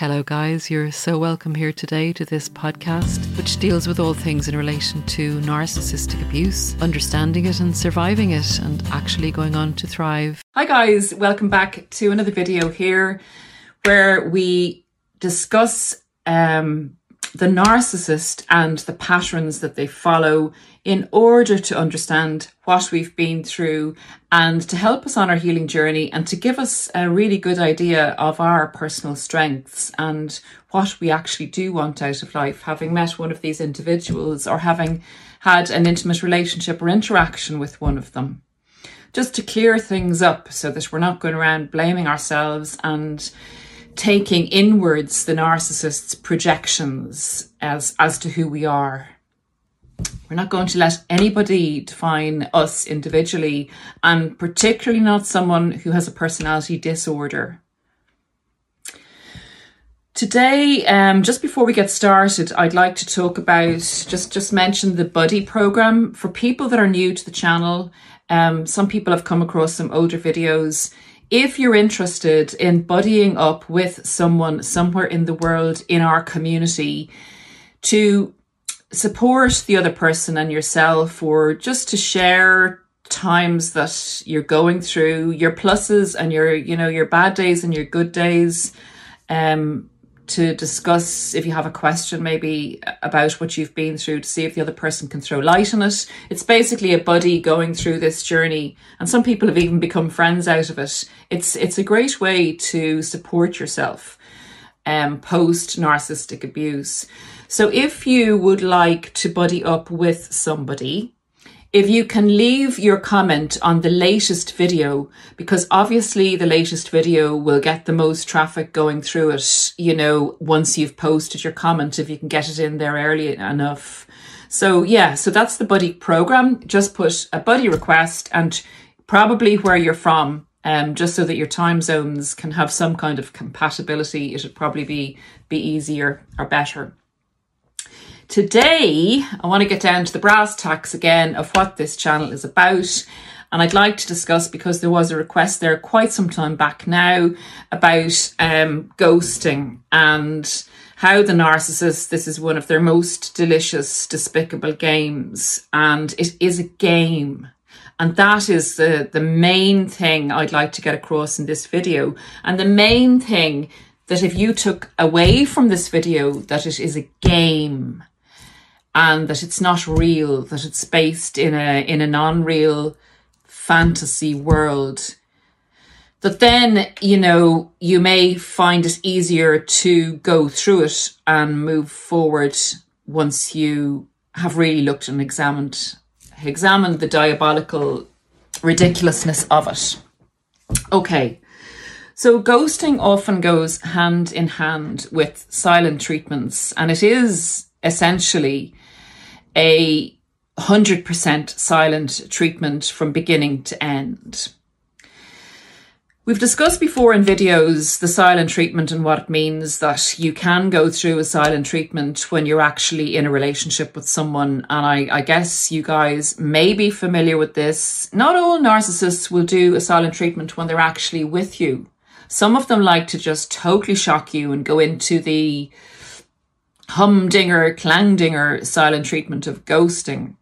Hello, guys. You're so welcome here today to this podcast, which deals with all things in relation to narcissistic abuse, understanding it and surviving it, and actually going on to thrive. Hi, guys. Welcome back to another video here where we discuss um, the narcissist and the patterns that they follow in order to understand what we've been through and to help us on our healing journey and to give us a really good idea of our personal strengths and what we actually do want out of life, having met one of these individuals or having had an intimate relationship or interaction with one of them. Just to clear things up so that we're not going around blaming ourselves and taking inwards the narcissist's projections as, as to who we are. We're not going to let anybody define us individually, and particularly not someone who has a personality disorder. Today, um, just before we get started, I'd like to talk about just just mention the buddy program for people that are new to the channel. Um, some people have come across some older videos if you're interested in buddying up with someone somewhere in the world in our community to support the other person and yourself, or just to share times that you're going through, your pluses and your, you know, your bad days and your good days, um, to discuss if you have a question maybe about what you've been through to see if the other person can throw light on it. It's basically a buddy going through this journey and some people have even become friends out of it. It's it's a great way to support yourself um post narcissistic abuse. So if you would like to buddy up with somebody if you can leave your comment on the latest video, because obviously the latest video will get the most traffic going through it, you know, once you've posted your comment, if you can get it in there early enough. So yeah, so that's the buddy program. Just put a buddy request and probably where you're from, um, just so that your time zones can have some kind of compatibility. It'd probably be, be easier or better. Today, I want to get down to the brass tacks again of what this channel is about. And I'd like to discuss, because there was a request there quite some time back now, about um, ghosting and how the narcissist, this is one of their most delicious, despicable games. And it is a game. And that is the, the main thing I'd like to get across in this video. And the main thing that if you took away from this video, that it is a game and that it's not real, that it's based in a in a non-real fantasy world. That then, you know, you may find it easier to go through it and move forward once you have really looked and examined examined the diabolical ridiculousness of it. Okay. So ghosting often goes hand in hand with silent treatments and it is essentially a 100% silent treatment from beginning to end. We've discussed before in videos the silent treatment and what it means that you can go through a silent treatment when you're actually in a relationship with someone. And I, I, guess you guys may be familiar with this. Not all narcissists will do a silent treatment when they're actually with you. Some of them like to just totally shock you and go into the humdinger, clangdinger silent treatment of ghosting.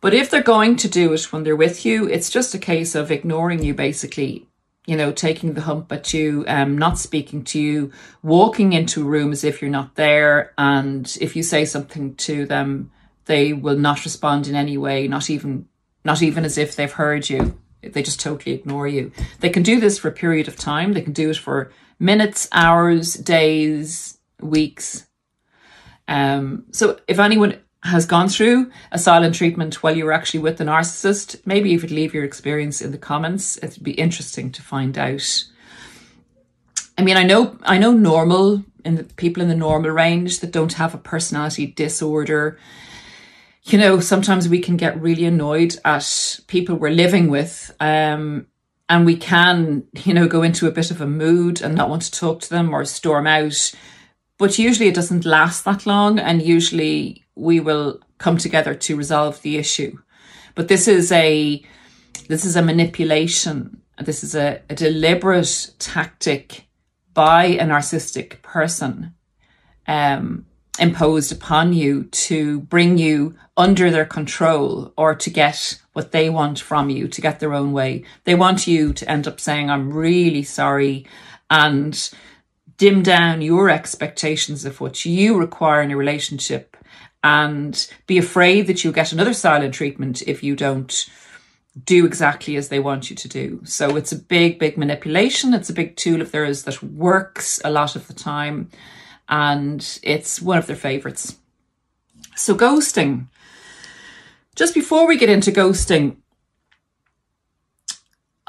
But if they're going to do it when they're with you, it's just a case of ignoring you basically, you know, taking the hump at you, um, not speaking to you, walking into a room as if you're not there. And if you say something to them, they will not respond in any way, not even, not even as if they've heard you. They just totally ignore you. They can do this for a period of time. They can do it for minutes, hours, days, weeks, um, so if anyone has gone through a silent treatment while you were actually with the narcissist, maybe you could leave your experience in the comments. It'd be interesting to find out. I mean, I know, I know normal the people in the normal range that don't have a personality disorder. You know, sometimes we can get really annoyed at people we're living with. Um, and we can, you know, go into a bit of a mood and not want to talk to them or storm out but usually it doesn't last that long, and usually we will come together to resolve the issue. But this is a this is a manipulation. This is a, a deliberate tactic by a narcissistic person um, imposed upon you to bring you under their control or to get what they want from you, to get their own way. They want you to end up saying, I'm really sorry, and dim down your expectations of what you require in a relationship and be afraid that you'll get another silent treatment if you don't do exactly as they want you to do. So it's a big, big manipulation. It's a big tool of theirs that works a lot of the time. And it's one of their favorites. So ghosting. Just before we get into ghosting,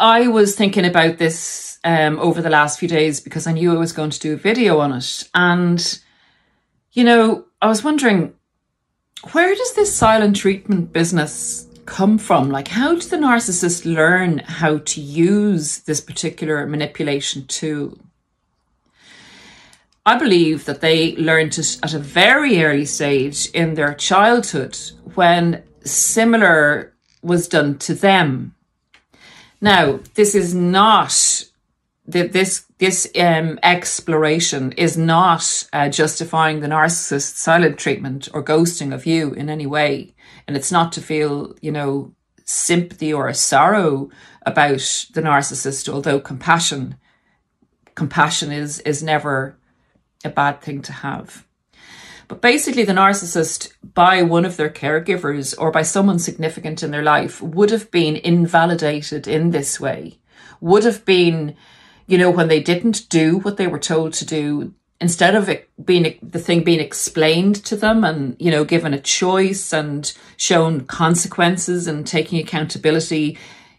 I was thinking about this um, over the last few days because I knew I was going to do a video on it. And, you know, I was wondering, where does this silent treatment business come from? Like, how did the narcissist learn how to use this particular manipulation tool? I believe that they learned it at a very early stage in their childhood when similar was done to them. Now, this is not this this um, exploration is not uh, justifying the narcissist's silent treatment or ghosting of you in any way, and it's not to feel you know sympathy or a sorrow about the narcissist. Although compassion, compassion is is never a bad thing to have. But basically, the narcissist, by one of their caregivers or by someone significant in their life, would have been invalidated in this way, would have been you know, when they didn't do what they were told to do, instead of it being the thing being explained to them and, you know, given a choice and shown consequences and taking accountability,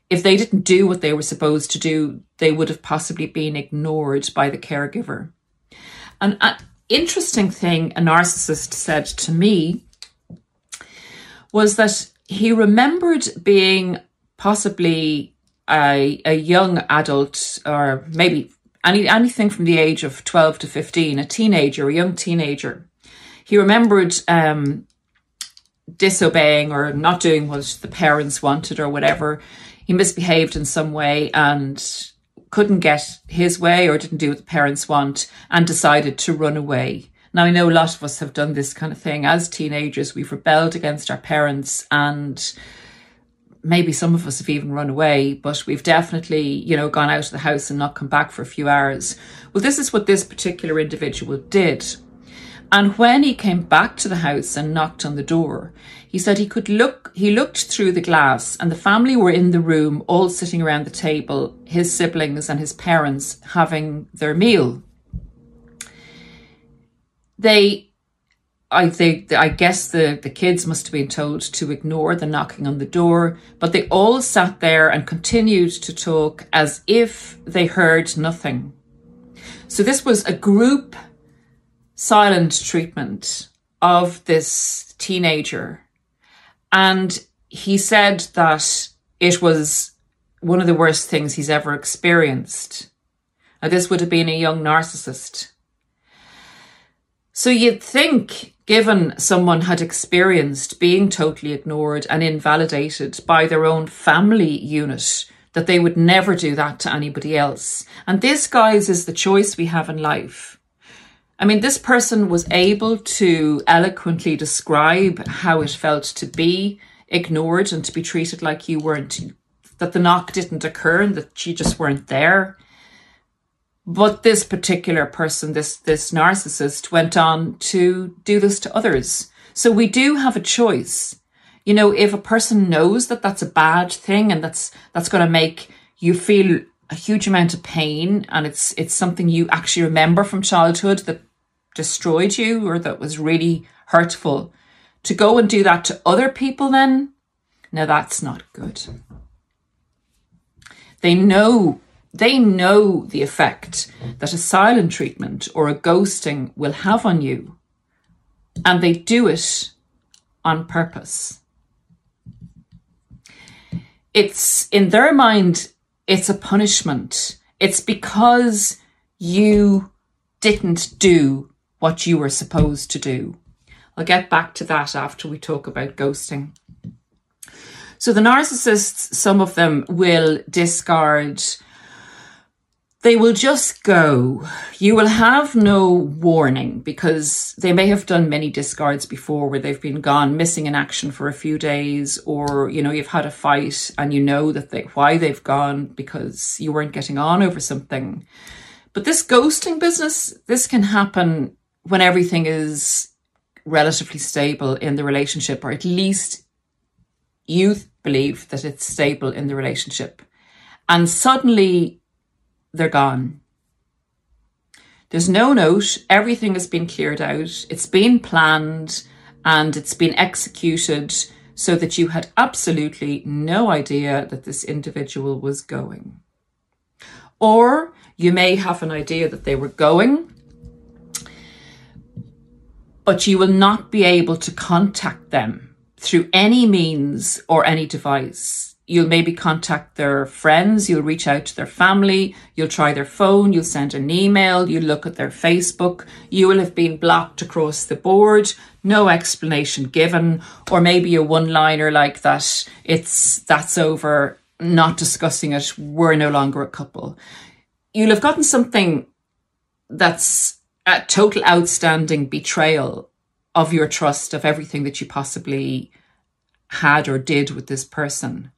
if they didn't do what they were supposed to do, they would have possibly been ignored by the caregiver. And an interesting thing a narcissist said to me was that he remembered being possibly a, a young adult or maybe any anything from the age of 12 to 15 a teenager a young teenager. He remembered um, disobeying or not doing what the parents wanted or whatever. He misbehaved in some way and couldn't get his way or didn't do what the parents want and decided to run away now i know a lot of us have done this kind of thing as teenagers we've rebelled against our parents and maybe some of us have even run away, but we've definitely, you know, gone out of the house and not come back for a few hours. Well, this is what this particular individual did. And when he came back to the house and knocked on the door, he said he could look, he looked through the glass and the family were in the room, all sitting around the table, his siblings and his parents having their meal. They I think I guess the, the kids must have been told to ignore the knocking on the door, but they all sat there and continued to talk as if they heard nothing. So this was a group silent treatment of this teenager. And he said that it was one of the worst things he's ever experienced. Now, this would have been a young narcissist. So you'd think given someone had experienced being totally ignored and invalidated by their own family unit, that they would never do that to anybody else. And this, guys, is the choice we have in life. I mean, this person was able to eloquently describe how it felt to be ignored and to be treated like you weren't, that the knock didn't occur and that you just weren't there. But this particular person, this, this narcissist went on to do this to others. So we do have a choice. You know, if a person knows that that's a bad thing and that's, that's going to make you feel a huge amount of pain and it's, it's something you actually remember from childhood that destroyed you or that was really hurtful to go and do that to other people then, now that's not good. They know they know the effect that a silent treatment or a ghosting will have on you, and they do it on purpose. It's in their mind, it's a punishment. It's because you didn't do what you were supposed to do. I'll get back to that after we talk about ghosting. So, the narcissists, some of them will discard they will just go. You will have no warning because they may have done many discards before where they've been gone missing in action for a few days or you know you've had a fight and you know that they why they've gone because you weren't getting on over something. But this ghosting business, this can happen when everything is relatively stable in the relationship or at least you believe that it's stable in the relationship. And suddenly they're gone. There's no note, everything has been cleared out, it's been planned and it's been executed so that you had absolutely no idea that this individual was going. Or you may have an idea that they were going, but you will not be able to contact them through any means or any device You'll maybe contact their friends, you'll reach out to their family, you'll try their phone, you'll send an email, you'll look at their Facebook, you will have been blocked across the board, no explanation given, or maybe a one liner like that, it's that's over, not discussing it, we're no longer a couple. You'll have gotten something that's a total outstanding betrayal of your trust, of everything that you possibly had or did with this person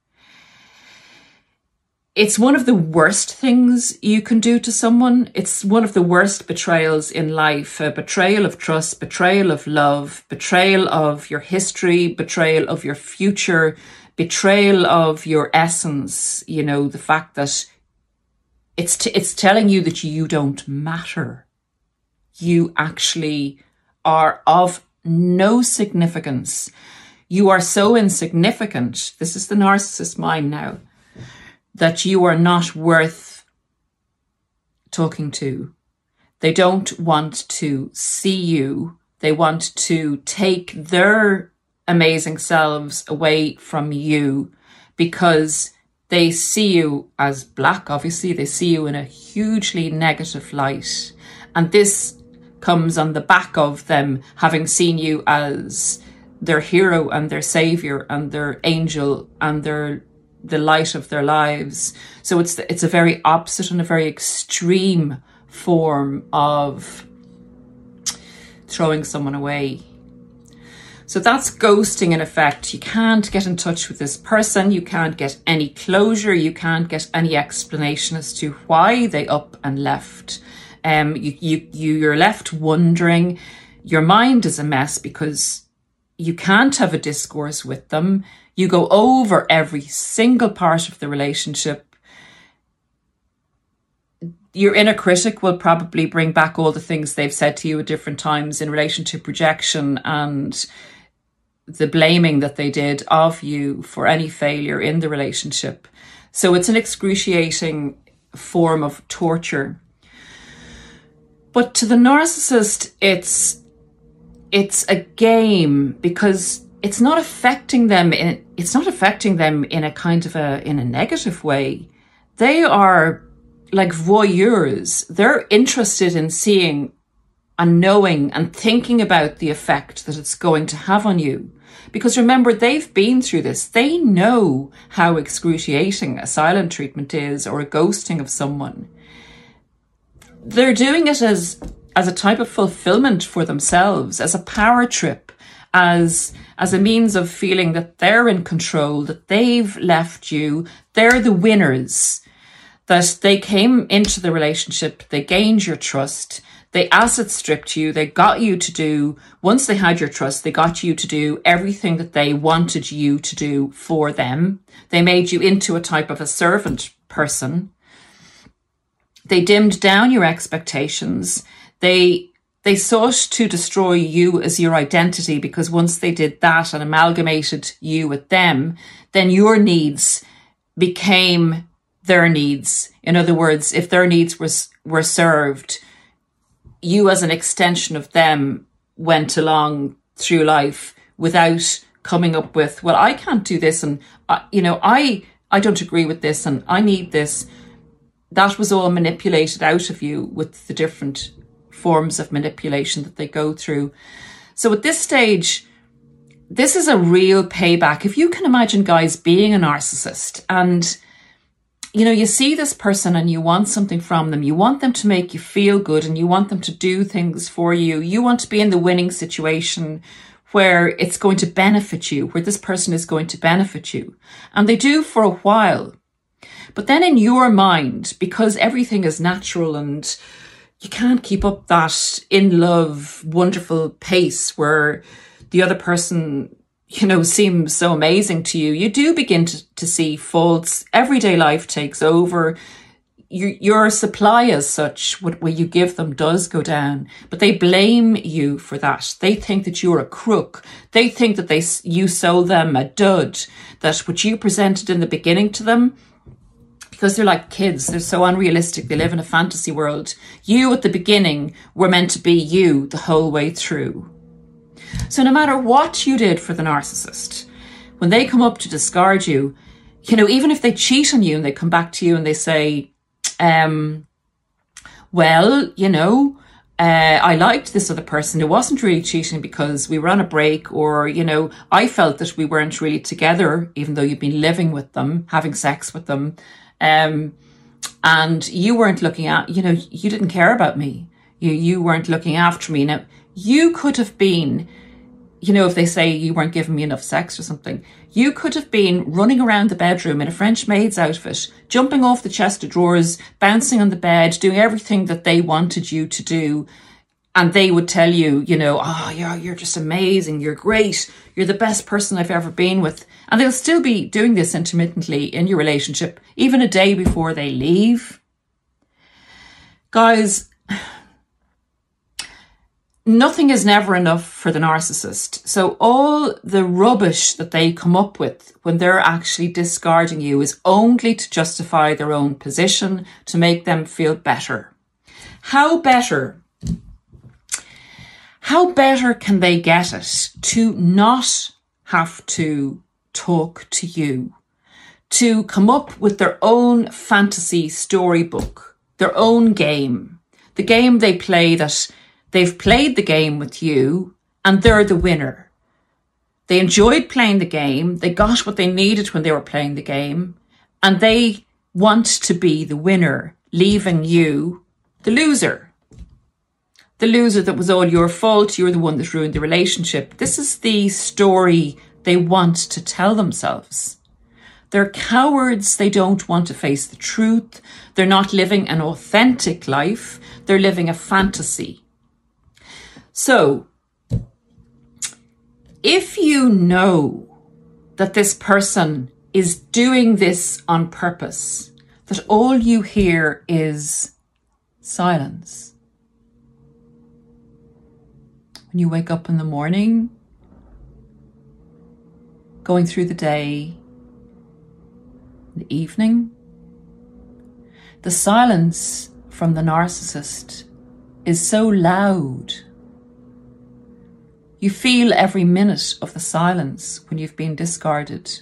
it's one of the worst things you can do to someone. It's one of the worst betrayals in life a betrayal of trust, betrayal of love, betrayal of your history, betrayal of your future, betrayal of your essence. You know, the fact that it's, t- it's telling you that you don't matter. You actually are of no significance. You are so insignificant. This is the narcissist mind now that you are not worth talking to. They don't want to see you. They want to take their amazing selves away from you because they see you as black, obviously. They see you in a hugely negative light. And this comes on the back of them having seen you as their hero and their savior and their angel and their the light of their lives. So it's it's a very opposite and a very extreme form of throwing someone away. So that's ghosting in effect. You can't get in touch with this person. You can't get any closure. You can't get any explanation as to why they up and left. Um, you, you, you, you're left wondering. Your mind is a mess because you can't have a discourse with them. You go over every single part of the relationship. Your inner critic will probably bring back all the things they've said to you at different times in relation to projection and the blaming that they did of you for any failure in the relationship. So it's an excruciating form of torture. But to the narcissist, it's it's a game because it's not affecting them in it's not affecting them in a kind of a in a negative way. They are like voyeurs. They're interested in seeing and knowing and thinking about the effect that it's going to have on you. Because remember, they've been through this. They know how excruciating a silent treatment is or a ghosting of someone. They're doing it as, as a type of fulfillment for themselves, as a power trip, as as a means of feeling that they're in control, that they've left you, they're the winners, that they came into the relationship, they gained your trust, they asset stripped you, they got you to do, once they had your trust, they got you to do everything that they wanted you to do for them. They made you into a type of a servant person. They dimmed down your expectations. They they sought to destroy you as your identity because once they did that and amalgamated you with them, then your needs became their needs. In other words, if their needs were, were served, you as an extension of them went along through life without coming up with, well, I can't do this. And, uh, you know, I, I don't agree with this and I need this. That was all manipulated out of you with the different forms of manipulation that they go through. So at this stage, this is a real payback. If you can imagine guys being a narcissist and you know, you see this person and you want something from them. You want them to make you feel good and you want them to do things for you. You want to be in the winning situation where it's going to benefit you, where this person is going to benefit you. And they do for a while. But then in your mind, because everything is natural and you can't keep up that in love, wonderful pace where the other person you know, seems so amazing to you, you do begin to, to see faults. Everyday life takes over. Your, your supply as such, what, what you give them does go down, but they blame you for that. They think that you're a crook. They think that they, you sold them a dud, that what you presented in the beginning to them, because they're like kids, they're so unrealistic. They live in a fantasy world. You at the beginning were meant to be you the whole way through. So no matter what you did for the narcissist, when they come up to discard you, you know, even if they cheat on you and they come back to you and they say, um, well, you know, uh, I liked this other person It wasn't really cheating because we were on a break, or, you know, I felt that we weren't really together, even though you've been living with them, having sex with them. Um, and you weren't looking at, you know, you didn't care about me. You, you weren't looking after me. Now, you could have been you know, if they say you weren't giving me enough sex or something, you could have been running around the bedroom in a French maid's outfit, jumping off the chest of drawers, bouncing on the bed, doing everything that they wanted you to do. And they would tell you, you know, ah, oh, you're, you're just amazing. You're great. You're the best person I've ever been with. And they'll still be doing this intermittently in your relationship, even a day before they leave. Guys, nothing is never enough for the narcissist. So all the rubbish that they come up with when they're actually discarding you is only to justify their own position, to make them feel better. How better? How better can they get it to not have to talk to you, to come up with their own fantasy storybook, their own game, the game they play that They've played the game with you and they're the winner. They enjoyed playing the game. They got what they needed when they were playing the game and they want to be the winner, leaving you the loser. The loser that was all your fault. You're the one that ruined the relationship. This is the story they want to tell themselves. They're cowards. They don't want to face the truth. They're not living an authentic life. They're living a fantasy. So, if you know that this person is doing this on purpose, that all you hear is silence. When you wake up in the morning, going through the day, the evening, the silence from the narcissist is so loud you feel every minute of the silence when you've been discarded.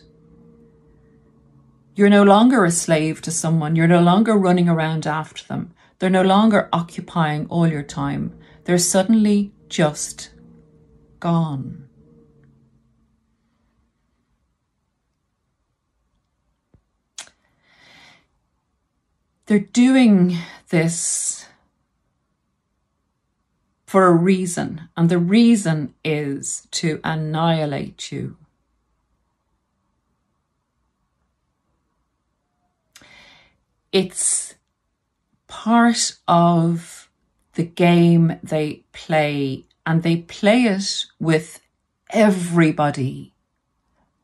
You're no longer a slave to someone. You're no longer running around after them. They're no longer occupying all your time. They're suddenly just gone. They're doing this for a reason, and the reason is to annihilate you. It's part of the game they play, and they play it with everybody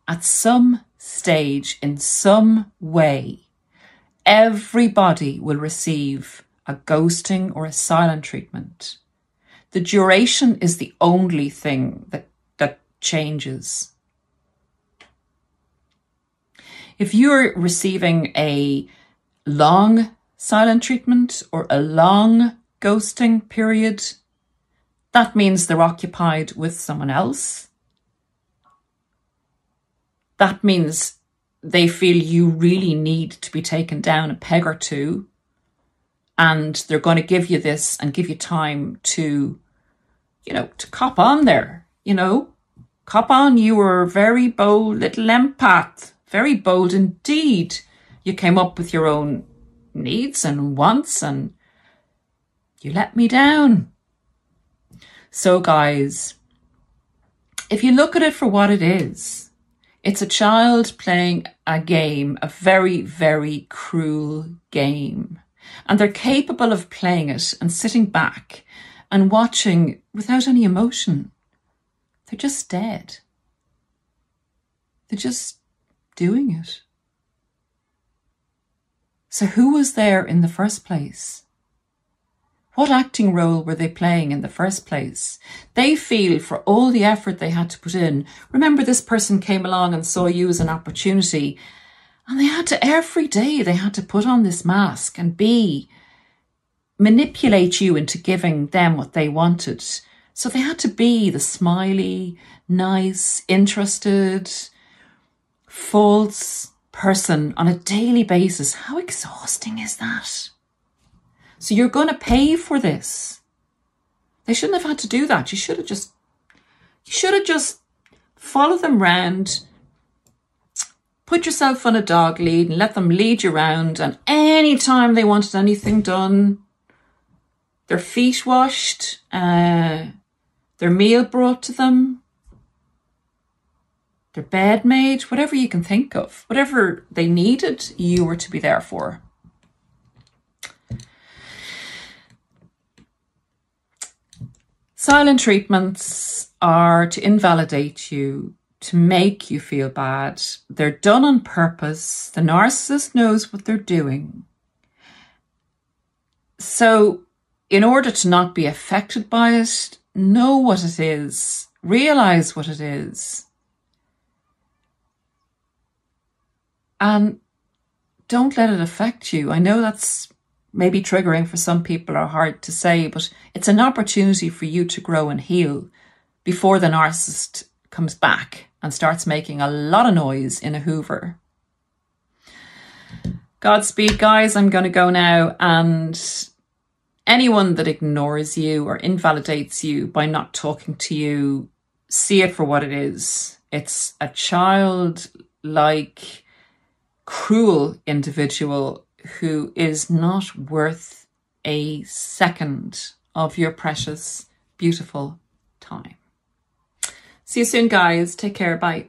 at some stage, in some way. Everybody will receive a ghosting or a silent treatment the duration is the only thing that, that changes. If you're receiving a long silent treatment or a long ghosting period, that means they're occupied with someone else. That means they feel you really need to be taken down a peg or two and they're going to give you this and give you time to, you know, to cop on there, you know, cop on. You were a very bold little empath, very bold indeed. You came up with your own needs and wants and you let me down. So, guys, if you look at it for what it is, it's a child playing a game, a very, very cruel game. And they're capable of playing it and sitting back and watching without any emotion. They're just dead. They're just doing it. So, who was there in the first place? What acting role were they playing in the first place? They feel for all the effort they had to put in. Remember, this person came along and saw you as an opportunity, and they had to, every day, they had to put on this mask and be, manipulate you into giving them what they wanted. So they had to be the smiley, nice, interested, false person on a daily basis. How exhausting is that? So you're going to pay for this. They shouldn't have had to do that. You should have just, you should have just followed them round, put yourself on a dog lead and let them lead you around. And anytime they wanted anything done, their feet washed, uh, their meal brought to them, their bed made, whatever you can think of, whatever they needed, you were to be there for. Silent treatments are to invalidate you, to make you feel bad. They're done on purpose. The narcissist knows what they're doing. So, in order to not be affected by it, know what it is, realize what it is, and don't let it affect you. I know that's maybe triggering for some people or hard to say, but it's an opportunity for you to grow and heal before the narcissist comes back and starts making a lot of noise in a Hoover. Godspeed, guys. I'm going to go now. And anyone that ignores you or invalidates you by not talking to you, see it for what it is. It's a child like, cruel individual who is not worth a second of your precious, beautiful time. See you soon, guys. Take care. Bye.